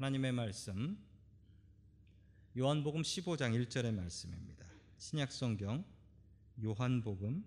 하나님의 말씀 요한복음 15장 1절의 말씀입니다. 신약 성경 요한복음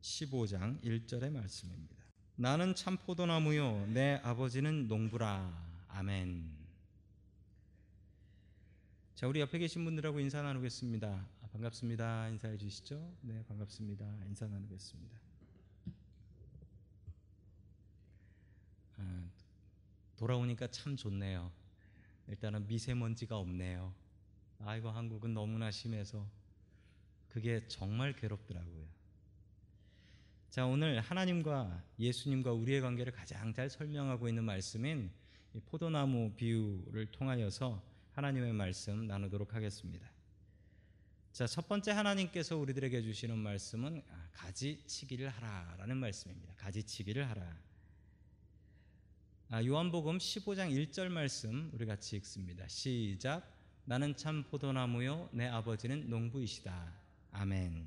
15장 1절의 말씀입니다. 나는 참 포도나무요 내 아버지는 농부라. 아멘. 자, 우리 옆에 계신 분들하고 인사 나누겠습니다. 아, 반갑습니다. 인사해 주시죠. 네, 반갑습니다. 인사 나누겠습니다. 돌아오니까 참 좋네요. 일단은 미세먼지가 없네요. 아이고 한국은 너무나 심해서 그게 정말 괴롭더라고요. 자, 오늘 하나님과 예수님과 우리의 관계를 가장 잘 설명하고 있는 말씀인 포도나무 비유를 통하여서 하나님의 말씀 나누도록 하겠습니다. 자, 첫 번째 하나님께서 우리들에게 주시는 말씀은 아, 가지치기를 하라라는 말씀입니다. 가지치기를 하라. 아, 요한복음 15장 1절 말씀 우리 같이 읽습니다. 시작. 나는 참 포도나무요 내 아버지는 농부이시다. 아멘.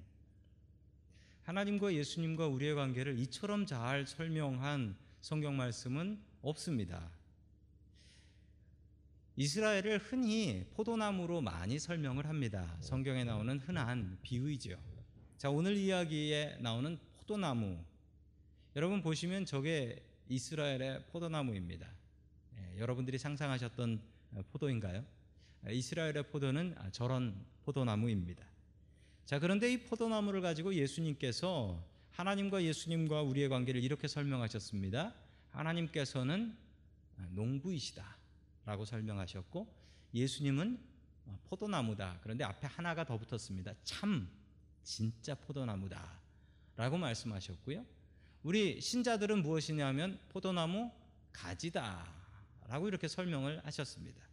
하나님과 예수님과 우리의 관계를 이처럼 잘 설명한 성경 말씀은 없습니다. 이스라엘을 흔히 포도나무로 많이 설명을 합니다. 성경에 나오는 흔한 비유이죠. 자, 오늘 이야기에 나오는 포도나무. 여러분 보시면 저게 이스라엘의 포도나무입니다. 예, 여러분들이 상상하셨던 포도인가요? 이스라엘의 포도는 저런 포도나무입니다. 자, 그런데 이 포도나무를 가지고 예수님께서 하나님과 예수님과 우리의 관계를 이렇게 설명하셨습니다. 하나님께서는 농부이시다. 라고 설명하셨고, 예수님은 포도나무다. 그런데 앞에 하나가 더 붙었습니다. 참, 진짜 포도나무다. 라고 말씀하셨고요. 우리 신자들은 무엇이냐면 포도나무 가지다. 라고 이렇게 설명을 하셨습니다.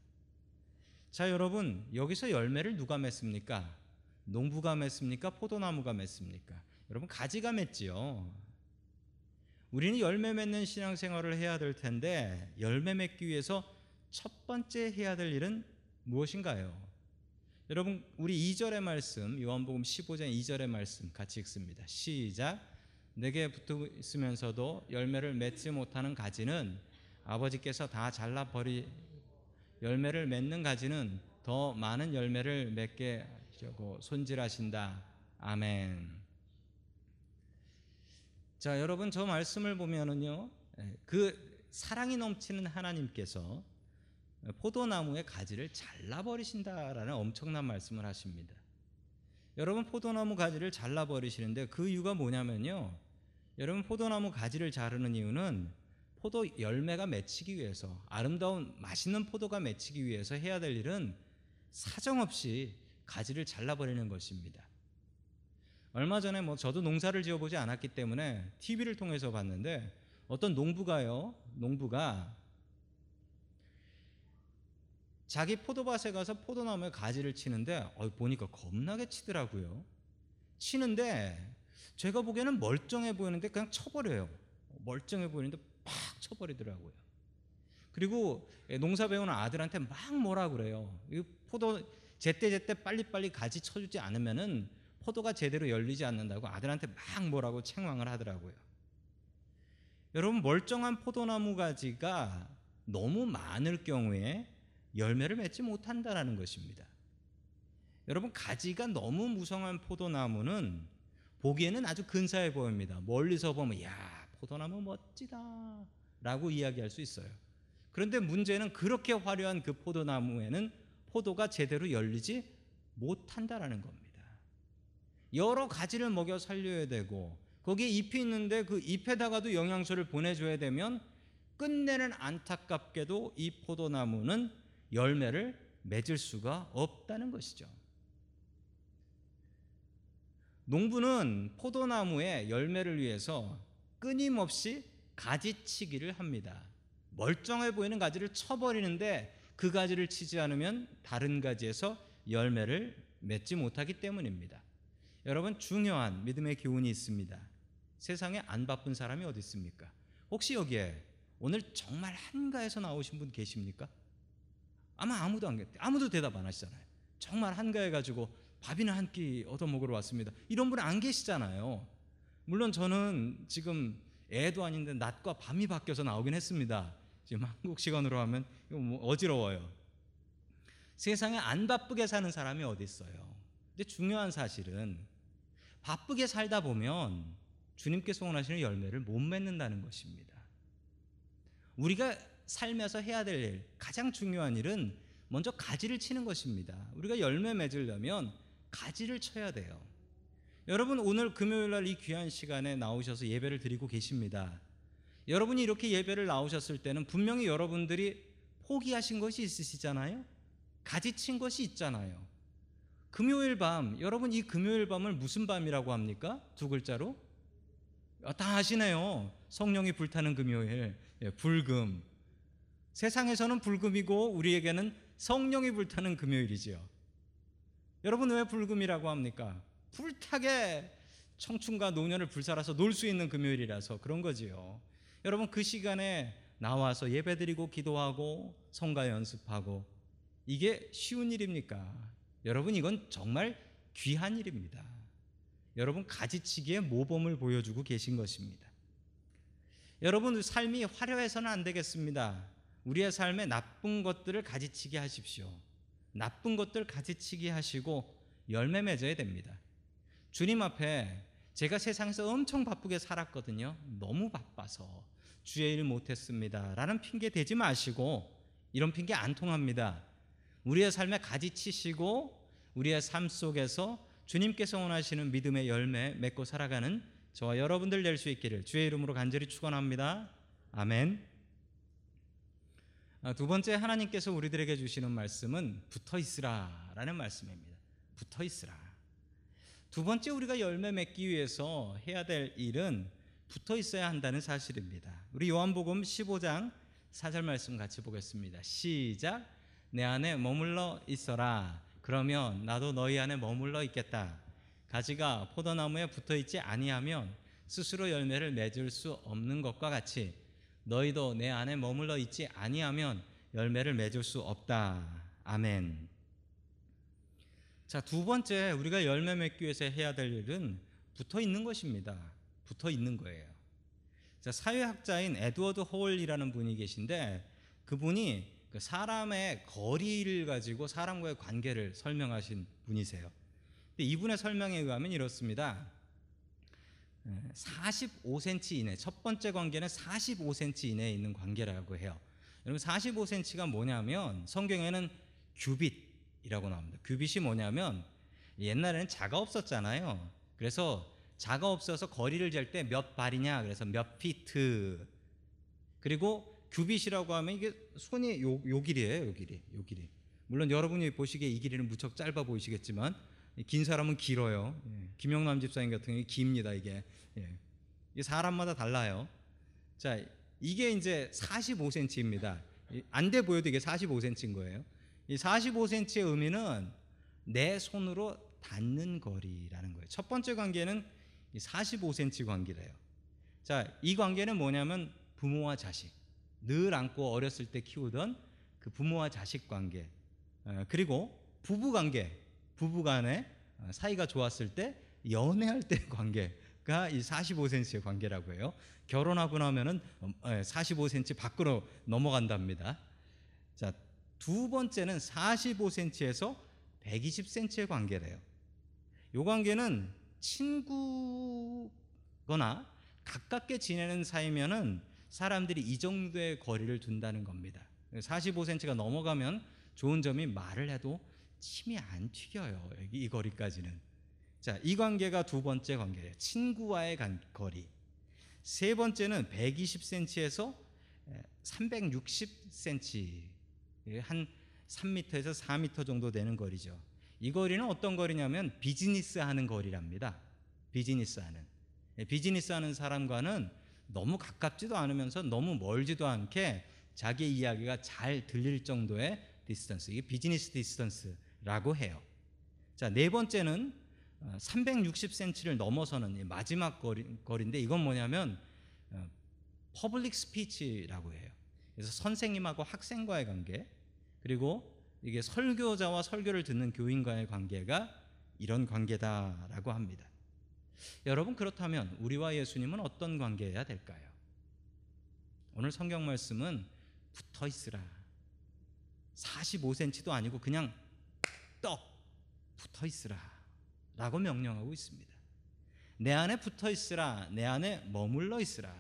자, 여러분, 여기서 열매를 누가 맺습니까? 농부가 맺습니까? 포도나무가 맺습니까? 여러분 가지가 맺지요. 우리는 열매 맺는 신앙생활을 해야 될 텐데 열매 맺기 위해서 첫 번째 해야 될 일은 무엇인가요? 여러분 우리 2절의 말씀 요한복음 15장 2절의 말씀 같이 읽습니다. 시작 내게 붙어 있으면서도 열매를 맺지 못하는 가지는 아버지께서 다 잘라 버리 열매를 맺는 가지는 더 많은 열매를 맺게 하시려고 손질하신다. 아멘. 자, 여러분 저 말씀을 보면은요. 그 사랑이 넘치는 하나님께서 포도나무의 가지를 잘라 버리신다라는 엄청난 말씀을 하십니다. 여러분 포도나무 가지를 잘라 버리시는데 그 이유가 뭐냐면요. 여러분 포도나무 가지를 자르는 이유는 포도 열매가 맺히기 위해서 아름다운 맛있는 포도가 맺히기 위해서 해야 될 일은 사정없이 가지를 잘라버리는 것입니다. 얼마 전에 뭐 저도 농사를 지어보지 않았기 때문에 TV를 통해서 봤는데 어떤 농부가요, 농부가 자기 포도밭에 가서 포도나무에 가지를 치는데 어, 보니까 겁나게 치더라고요. 치는데 제가 보기에는 멀쩡해 보이는데 그냥 쳐버려요. 멀쩡해 보이는데 팍 쳐버리더라고요. 그리고 농사 배우는 아들한테 막 뭐라 그래요. 이 포도 제때 제때 빨리빨리 가지 쳐주지 않으면은 포도가 제대로 열리지 않는다고 아들한테 막 뭐라고 책망을 하더라고요. 여러분 멀쩡한 포도나무 가지가 너무 많을 경우에 열매를 맺지 못한다라는 것입니다. 여러분 가지가 너무 무성한 포도나무는 보기에는 아주 근사해 보입니다. 멀리서 보면 야 포도나무 멋지다라고 이야기할 수 있어요. 그런데 문제는 그렇게 화려한 그 포도나무에는 포도가 제대로 열리지 못한다라는 겁니다. 여러 가지를 먹여 살려야 되고 거기에 잎이 있는데 그 잎에다가도 영양소를 보내줘야 되면 끝내는 안타깝게도 이 포도나무는 열매를 맺을 수가 없다는 것이죠. 농부는 포도나무의 열매를 위해서 끊임없이 가지치기를 합니다. 멀쩡해 보이는 가지를 쳐버리는데 그 가지를 치지 않으면 다른 가지에서 열매를 맺지 못하기 때문입니다. 여러분 중요한 믿음의 교훈이 있습니다. 세상에 안 바쁜 사람이 어디 있습니까? 혹시 여기에 오늘 정말 한가해서 나오신 분 계십니까? 아마 아무도 안 계세요. 아무도 대답 안 하시잖아요. 정말 한가해 가지고 밥이나 한 끼 얻어 먹으러 왔습니다. 이런 분 안 계시잖아요. 물론 저는 지금 애도 아닌데 낮과 밤이 바뀌어서 나오긴 했습니다. 지금 한국 시간으로 하면 뭐 어지러워요. 세상에 안 바쁘게 사는 사람이 어디 있어요? 근데 중요한 사실은 바쁘게 살다 보면 주님께서 원하시는 열매를 못 맺는다는 것입니다. 우리가 살면서 해야 될 일, 가장 중요한 일은 먼저 가지를 치는 것입니다. 우리가 열매 맺으려면 가지를 쳐야 돼요. 여러분 오늘 금요일 날 이 귀한 시간에 나오셔서 예배를 드리고 계십니다. 여러분이 이렇게 예배를 나오셨을 때는 분명히 여러분들이 포기하신 것이 있으시잖아요. 가지친 것이 있잖아요. 금요일 밤, 여러분 이 금요일 밤을 무슨 밤이라고 합니까? 두 글자로? 아, 다 아시네요. 성령이 불타는 금요일, 예, 불금. 세상에서는 불금이고 우리에게는 성령이 불타는 금요일이지요. 여러분 왜 불금이라고 합니까? 불타게 청춘과 노년을 불살아서 놀 수 있는 금요일이라서 그런 거지요. 여러분 그 시간에 나와서 예배드리고 기도하고 성가 연습하고 이게 쉬운 일입니까? 여러분 이건 정말 귀한 일입니다. 여러분 가지치기의 모범을 보여주고 계신 것입니다. 여러분 삶이 화려해서는 안 되겠습니다. 우리의 삶에 나쁜 것들을 가지치기 하십시오. 나쁜 것들 가지치기 하시고 열매 맺어야 됩니다. 주님 앞에 제가 세상에서 엄청 바쁘게 살았거든요. 너무 바빠서 주의 일 못했습니다. 라는 핑계 대지 마시고 이런 핑계 안 통합니다. 우리의 삶에 가지치시고 우리의 삶 속에서 주님께서 원하시는 믿음의 열매 맺고 살아가는 저와 여러분들 될 수 있기를 주의 이름으로 간절히 축원합니다. 아멘. 아, 두 번째 하나님께서 우리들에게 주시는 말씀은 붙어 있으라라는 말씀입니다. 붙어 있으라. 두 번째 우리가 열매 맺기 위해서 해야 될 일은 붙어 있어야 한다는 사실입니다. 우리 요한복음 15장 4절 말씀 같이 보겠습니다. 시작. 내 안에 머물러 있어라. 그러면 나도 너희 안에 머물러 있겠다. 가지가 포도나무에 붙어 있지 아니하면 스스로 열매를 맺을 수 없는 것과 같이 너희도 내 안에 머물러 있지 아니하면 열매를 맺을 수 없다. 아멘. 자, 두 번째 우리가 열매 맺기 위해서 해야 될 일은 붙어 있는 것입니다. 붙어 있는 거예요. 자, 사회학자인 에드워드 홀이라는 분이 계신데 그분이 그 사람의 거리를 가지고 사람과의 관계를 설명하신 분이세요. 이분의 설명에 의하면 이렇습니다. 45cm 이내 첫 번째 관계는 45cm 이내에 있는 관계라고 해요. 여러분 45cm가 뭐냐면 성경에는 규빗이라고 나옵니다. 규빗이 뭐냐면 옛날에는 자가 없었잖아요. 그래서 자가 없어서 거리를 잴 때 몇 발이냐 그래서 몇 피트 그리고 규빗이라고 하면 이게 손이 요, 요 길이에요. 요 길이. 요 길이. 물론 여러분이 보시기에 이 길이는 무척 짧아 보이시겠지만 긴 사람은 길어요. 예. 김영남 집사님 같은 경우 깁니다 이게. 예. 이게 사람마다 달라요. 자, 이게 이제 45cm입니다. 안 돼 보여도 이게 45cm인 거예요. 이 45cm의 의미는 내 손으로 닿는 거리라는 거예요. 첫 번째 관계는 45cm 관계래요. 자, 이 관계는 뭐냐면 부모와 자식. 늘 안고 어렸을 때 키우던 그 부모와 자식 관계. 어, 그리고 부부 관계. 부부 간에 사이가 좋았을 때 연애할 때 관계가 이 45cm의 관계라고 해요. 결혼하고 나면은 45cm 밖으로 넘어간답니다. 자, 두 번째는 45cm에서 120cm의 관계래요. 요 관계는 친구거나 가깝게 지내는 사이면은 사람들이 이 정도의 거리를 둔다는 겁니다. 45cm가 넘어가면 좋은 점이 말을 해도 침이 안 튀겨요. 이 거리까지는. 자, 이 관계가 두 번째 관계예요. 친구와의 거리. 세 번째는 120cm에서 360cm. 한 3m에서 4m 정도 되는 거리죠. 이 거리는 어떤 거리냐면 비즈니스 하는 거리랍니다. 비즈니스 하는. 비즈니스 하는 사람과는 너무 가깝지도 않으면서 너무 멀지도 않게 자기 이야기가 잘 들릴 정도의 distance. 이게 business distance 라고 해요. 자, 네 번째는 360cm를 넘어서는 마지막 거리, 거리 인데 이건 뭐냐면 public speech라고 해요. 그래서 선생님하고 학생과의 관계 그리고 이게 설교자와 설교를 듣는 교인과의 관계가 이런 관계다라고 합니다. 여러분 그렇다면 우리와 예수님은 어떤 관계여야 될까요? 오늘 성경 말씀은 붙어 있으라. 45cm도 아니고 그냥 떡 붙어 있으라. 라고 명령하고 있습니다. 내 안에 붙어 있으라. 내 안에 머물러 있으라.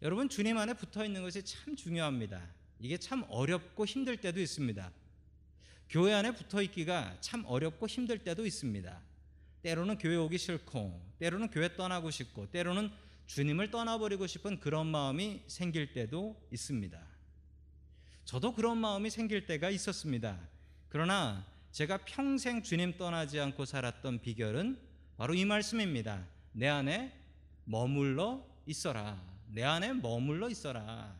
여러분 주님 안에 붙어 있는 것이 참 중요합니다. 이게 참 어렵고 힘들 때도 있습니다. 교회 안에 붙어 있기가 참 어렵고 힘들 때도 있습니다. 때로는 교회 오기 싫고, 때로는 교회 떠나고 싶고, 때로는 주님을 떠나버리고 싶은 그런 마음이 생길 때도 있습니다. 저도 그런 마음이 생길 때가 있었습니다. 그러나 제가 평생 주님 떠나지 않고 살았던 비결은 바로 이 말씀입니다. 내 안에 머물러 있어라. 내 안에 머물러 있어라.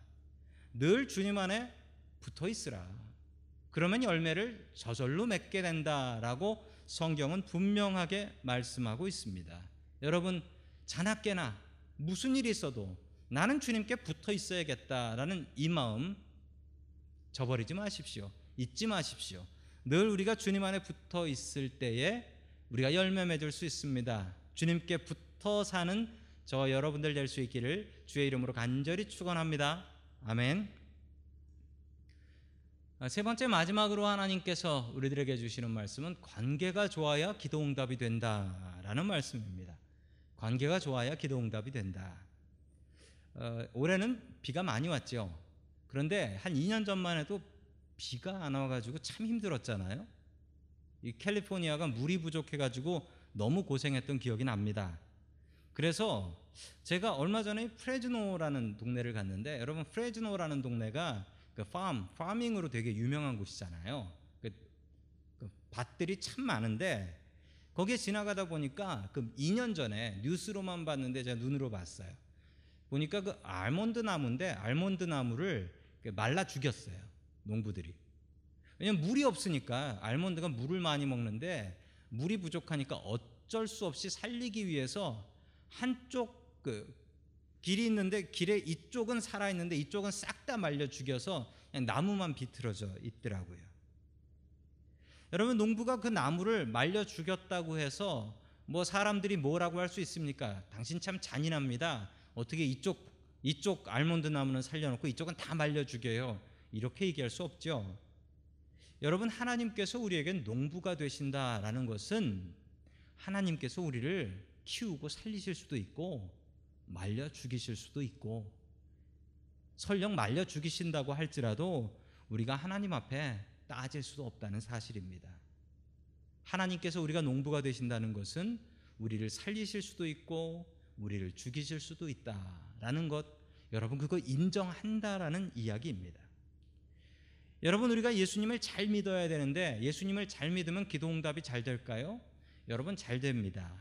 늘 주님 안에 붙어 있으라. 그러면 열매를 저절로 맺게 된다라고 성경은 분명하게 말씀하고 있습니다. 여러분, 자나깨나 무슨 일이 있어도 나는 주님께 붙어 있어야겠다라는 이 마음 저버리지 마십시오. 잊지 마십시오. 늘 우리가 주님 안에 붙어 있을 때에 우리가 열매 맺을 수 있습니다. 주님께 붙어 사는 저 여러분들 될 수 있기를 주의 이름으로 간절히 축원합니다. 아멘. 아, 세 번째 마지막으로 하나님께서 우리들에게 주시는 말씀은 관계가 좋아야 기도 응답이 된다라는 말씀입니다. 관계가 좋아야 기도 응답이 된다. 어, 올해는 비가 많이 왔죠. 그런데 한 2년 전만 해도 비가 안 와가지고 참 힘들었잖아요. 이 캘리포니아가 물이 부족해가지고 너무 고생했던 기억이 납니다. 그래서 제가 얼마 전에 프레즈노라는 동네를 갔는데 여러분 프레즈노라는 동네가 그 팜, 파밍으로 되게 유명한 곳이잖아요. 그, 그 밭들이 참 많은데 거기에 지나가다 보니까 그 2년 전에 뉴스로만 봤는데 제가 눈으로 봤어요. 보니까 그 알몬드 나무인데 알몬드 나무를 말라 죽였어요. 농부들이. 왜냐면 물이 없으니까 알몬드가 물을 많이 먹는데 물이 부족하니까 어쩔 수 없이 살리기 위해서 한쪽 그 길이 있는데 길에 이쪽은 살아 있는데 이쪽은 싹 다 말려 죽여서 나무만 비틀어져 있더라고요. 여러분 농부가 그 나무를 말려 죽였다고 해서 뭐 사람들이 뭐라고 할 수 있습니까? 당신 참 잔인합니다. 어떻게 이쪽 이쪽 알몬드 나무는 살려놓고 이쪽은 다 말려 죽여요. 이렇게 얘기할 수 없죠. 여러분 하나님께서 우리에게 농부가 되신다라는 것은 하나님께서 우리를 키우고 살리실 수도 있고 말려 죽이실 수도 있고 설령 말려 죽이신다고 할지라도 우리가 하나님 앞에 따질 수도 없다는 사실입니다. 하나님께서 우리가 농부가 되신다는 것은 우리를 살리실 수도 있고 우리를 죽이실 수도 있다라는 것 여러분 그거 인정한다라는 이야기입니다. 여러분 우리가 예수님을 잘 믿어야 되는데 예수님을 잘 믿으면 기도 응답이 잘 될까요? 여러분 잘 됩니다.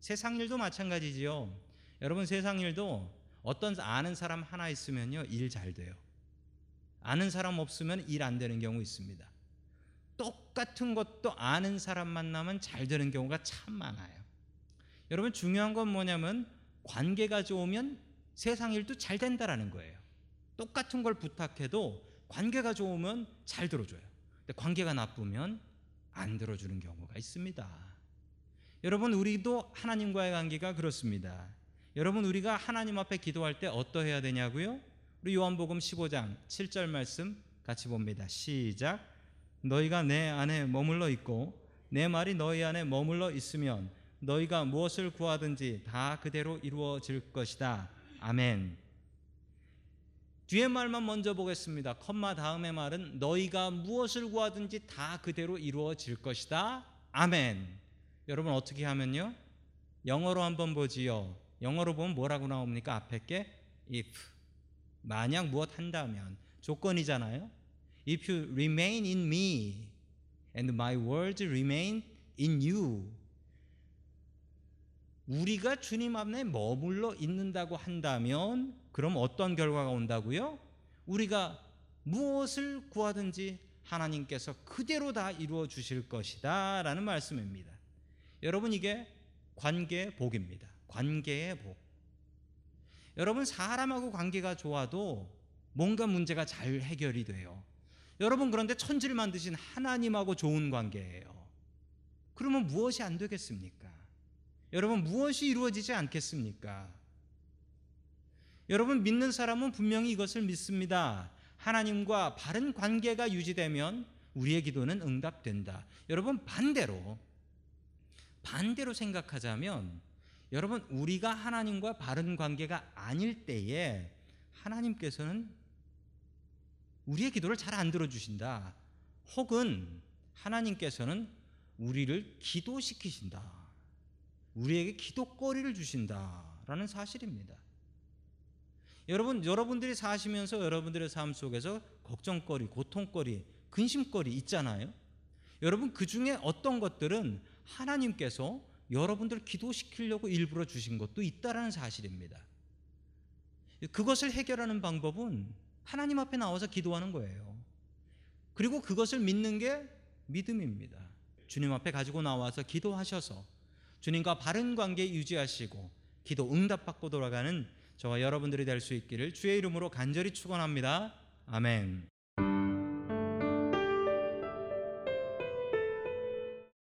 세상 일도 마찬가지지요. 여러분 세상 일도 어떤 아는 사람 하나 있으면요 일 잘 돼요. 아는 사람 없으면 일 안 되는 경우 있습니다. 똑같은 것도 아는 사람 만나면 잘 되는 경우가 참 많아요. 여러분 중요한 건 뭐냐면 관계가 좋으면 세상 일도 잘 된다라는 거예요. 똑같은 걸 부탁해도 관계가 좋으면 잘 들어줘요. 근데 관계가 나쁘면 안 들어주는 경우가 있습니다. 여러분 우리도 하나님과의 관계가 그렇습니다. 여러분 우리가 하나님 앞에 기도할 때 어떠해야 되냐고요? 우리 요한복음 15장 7절 말씀 같이 봅니다. 시작. 너희가 내 안에 머물러 있고 내 말이 너희 안에 머물러 있으면 너희가 무엇을 구하든지 다 그대로 이루어질 것이다. 아멘. 뒤에 말만 먼저 보겠습니다. 컴마 다음의 말은 너희가 무엇을 구하든지 다 그대로 이루어질 것이다. 아멘. 여러분 어떻게 하면요? 영어로 한번 보지요. 영어로 보면 뭐라고 나옵니까? 앞에 게 if 만약 무엇 한다면 조건이잖아요. If you remain in me and my words remain in you. 우리가 주님 앞에 머물러 있는다고 한다면 그럼 어떤 결과가 온다고요? 우리가 무엇을 구하든지 하나님께서 그대로 다 이루어 주실 것이다 라는 말씀입니다. 여러분 이게 관계의 복입니다. 관계의 복. 여러분 사람하고 관계가 좋아도 뭔가 문제가 잘 해결이 돼요. 여러분 그런데 천지를 만드신 하나님하고 좋은 관계예요. 그러면 무엇이 안 되겠습니까? 여러분 무엇이 이루어지지 않겠습니까? 여러분 믿는 사람은 분명히 이것을 믿습니다. 하나님과 바른 관계가 유지되면 우리의 기도는 응답된다. 여러분 반대로 반대로 생각하자면 여러분 우리가 하나님과 바른 관계가 아닐 때에 하나님께서는 우리의 기도를 잘 안 들어 주신다. 혹은 하나님께서는 우리를 기도시키신다. 우리에게 기도거리를 주신다라는 사실입니다. 여러분 여러분들이 사시면서 여러분들의 삶 속에서 걱정거리, 고통거리, 근심거리 있잖아요. 여러분 그 중에 어떤 것들은 하나님께서 여러분들 기도시키려고 일부러 주신 것도 있다라는 사실입니다. 그것을 해결하는 방법은 하나님 앞에 나와서 기도하는 거예요. 그리고 그것을 믿는 게 믿음입니다. 주님 앞에 가지고 나와서 기도하셔서 주님과 바른 관계 유지하시고 기도 응답받고 돌아가는 저와 여러분들이 될 수 있기를 주의 이름으로 간절히 축원합니다. 아멘.